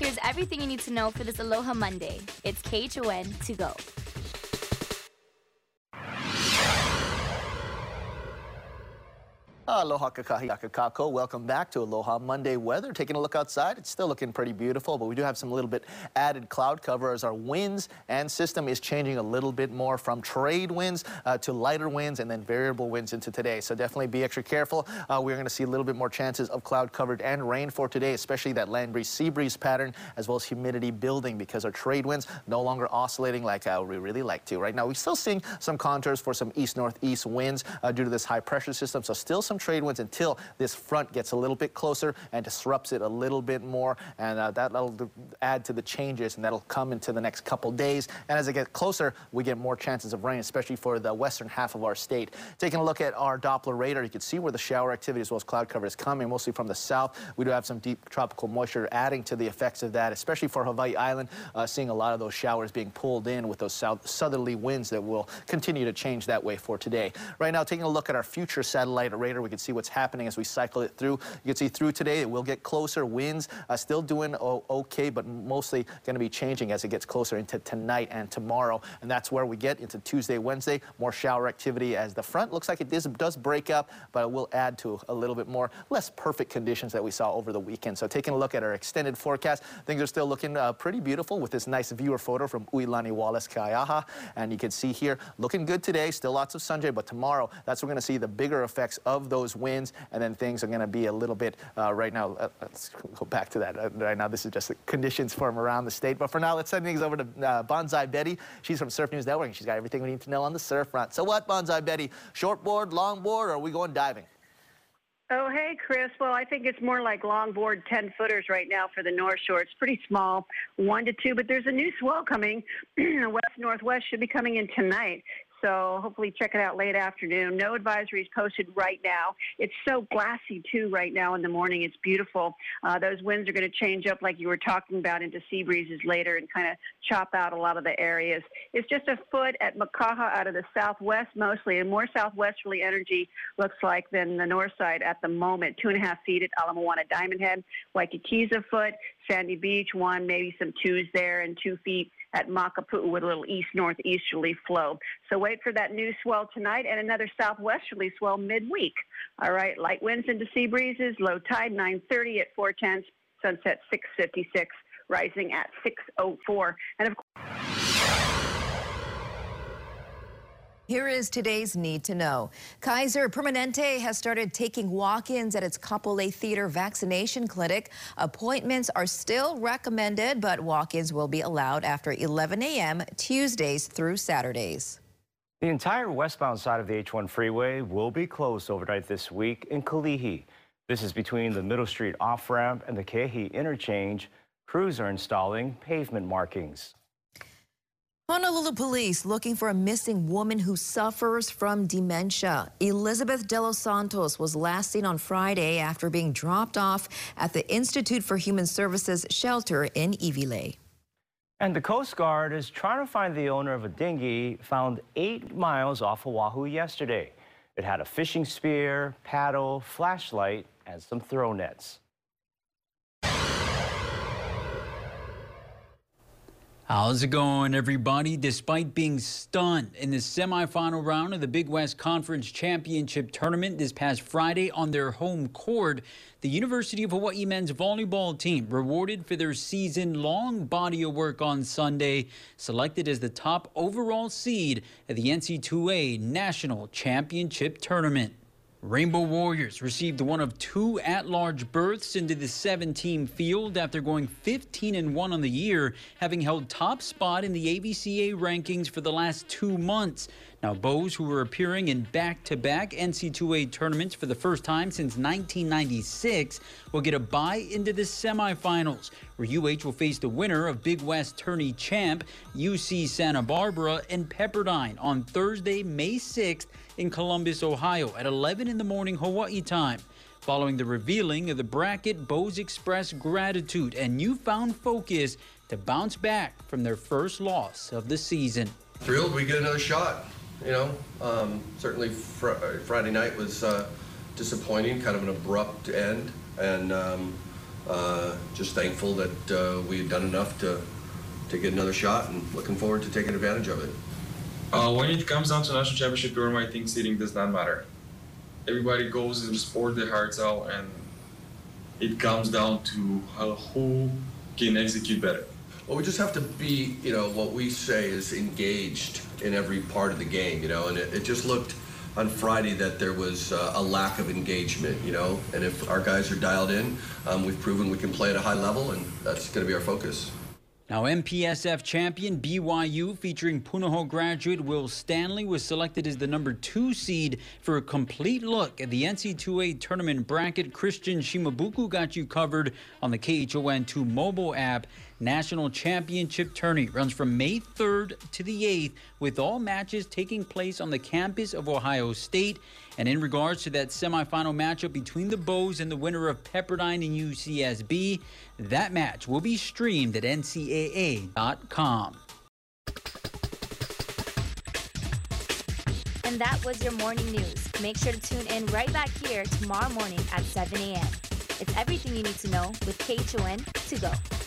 Here's everything you need to know for this Aloha Monday. It's KHON to go. Aloha kakahiaka kakou. Welcome back to Aloha Monday weather. Taking a look outside, it's still looking pretty beautiful, but we do have some little bit added cloud cover as our winds and system is changing a little bit more from trade winds uh, to lighter winds and then variable winds into today. So definitely be extra careful. Uh, we're going to see a little bit more chances of cloud covered and rain for today, especially that land breeze sea breeze pattern as well as humidity building because our trade winds no longer oscillating like uh, we really like to. Right now, we're still seeing some contours for some east northeast winds uh, due to this high pressure system. So still some trade winds until this front gets a little bit closer and disrupts it a little bit more. And uh, that'll add to the changes, and that'll come into the next couple days. And as it gets closer, we get more chances of rain, especially for the western half of our state. Taking a look at our Doppler radar, you can see where the shower activity as well as cloud cover is coming, mostly from the south. We do have some deep tropical moisture adding to the effects of that, especially for Hawaii Island, uh, seeing a lot of those showers being pulled in with those south southerly winds that will continue to change that way for today. Right now, taking a look at our future satellite radar, we can see what's happening as we cycle it through. You can see through today, it will get closer. Winds uh, still doing okay, but mostly going to be changing as it gets closer into tonight and tomorrow. And that's where we get into Tuesday, Wednesday, more shower activity as the front looks like it does, does break up, but it will add to a little bit more less perfect conditions that we saw over the weekend. So taking a look at our extended forecast, things are still looking uh, pretty beautiful with this nice viewer photo from Uilani Wallace Kaiaha. And you can see here, looking good today, still lots of sunshine, but tomorrow, that's we're going to see the bigger effects of those winds winds, and then things are going to be a little bit uh, right now. Uh, let's go back to that. Uh, right now, this is just the conditions from around the state. But for now, let's send things over to uh, Banzai Betty. She's from Surf News Network, and she's got everything we need to know on the surf front. So what, Banzai Betty? Shortboard, longboard, or are we going diving? Oh, hey, Chris. Well, I think it's more like longboard 10 footers right now for the North Shore. It's pretty small, one to two, but there's a new swell coming. West Northwest should be coming in tonight. So hopefully check it out late afternoon. No advisories posted right now. It's so glassy too right now in the morning. It's beautiful. Uh, those winds are going to change up like you were talking about into sea breezes later and kind of chop out a lot of the areas. It's just a foot at Makaha out of the southwest mostly, and more southwesterly energy looks like than the north side at the moment. Two and a half feet at Ala Moana Diamond Head, Waikiki's a foot, Sandy Beach one, maybe some twos there, and two feet at Makapu'u with a little east-northeasterly flow. So wait for that new swell tonight and another southwesterly swell midweek. All right, light winds into sea breezes, low tide 9:30 at 4:10, sunset 6:56, rising at 6:04, and of course. Here is today's Need to Know. Kaiser Permanente has started taking walk-ins at its Kapolei Theater vaccination clinic. Appointments are still recommended, but walk-ins will be allowed after 11 a.m. Tuesdays through Saturdays. The entire westbound side of the H1 freeway will be closed overnight this week in Kalihi. This is between the Middle Street off-ramp and the Keehi interchange. Crews are installing pavement markings. Honolulu police looking for a missing woman who suffers from dementia. Elizabeth De Los Santos was last seen on Friday after being dropped off at the Institute for Human Services shelter in Iwilei. And the Coast Guard is trying to find the owner of a dinghy found eight miles off Oahu yesterday. It had a fishing spear, paddle, flashlight, and some throw nets. How's it going, everybody? Despite being stunned in the semifinal round of the Big West Conference Championship Tournament this past Friday on their home court, the University of Hawaii men's volleyball team, rewarded for their season long body of work on Sunday, selected as the top overall seed at the NC2A National Championship Tournament. Rainbow Warriors received one of two at-large berths into the seven-team field after going 15 and 1 on the year, having held top spot in the AVCA rankings for the last two months. Now, Bows, who are appearing in back-to-back NC2A tournaments for the first time since 1996, will get a bye into the semifinals, where UH will face the winner of Big West tourney champ UC Santa Barbara and Pepperdine on Thursday, May 6th in Columbus, Ohio at 11 in the morning Hawaii time. Following the revealing of the bracket, Bows expressed gratitude and newfound focus to bounce back from their first loss of the season. Thrilled we get another shot. You know, um, certainly fr Friday night was uh, disappointing, kind of an abrupt end, and um, uh, just thankful that uh, we had done enough to to get another shot, and looking forward to taking advantage of it. Uh, when it comes down to national championship tournament, I think seeding does not matter. Everybody goes and sport their hearts out, and it comes down to how, who can execute better. Well, we just have to be, you know, what we say is engaged in every part of the game, you know, and it, it just looked on Friday that there was uh, a lack of engagement, you know, and if our guys are dialed in, um, we've proven we can play at a high level, and that's going to be our focus. Now, MPSF champion BYU featuring Punahou graduate Will Stanley was selected as the number two seed for a complete look at the NC2A tournament bracket. Christian Shimabuku got you covered on the KHON2 mobile app. National Championship Tourney runs from May 3rd to the 8th, with all matches taking place on the campus of Ohio State. And in regards to that semifinal matchup between the Bows and the winner of Pepperdine and UCSB, that match will be streamed at ncaa.com. And that was your morning news. Make sure to tune in right back here tomorrow morning at 7 a.m. It's everything you need to know with KHON to go.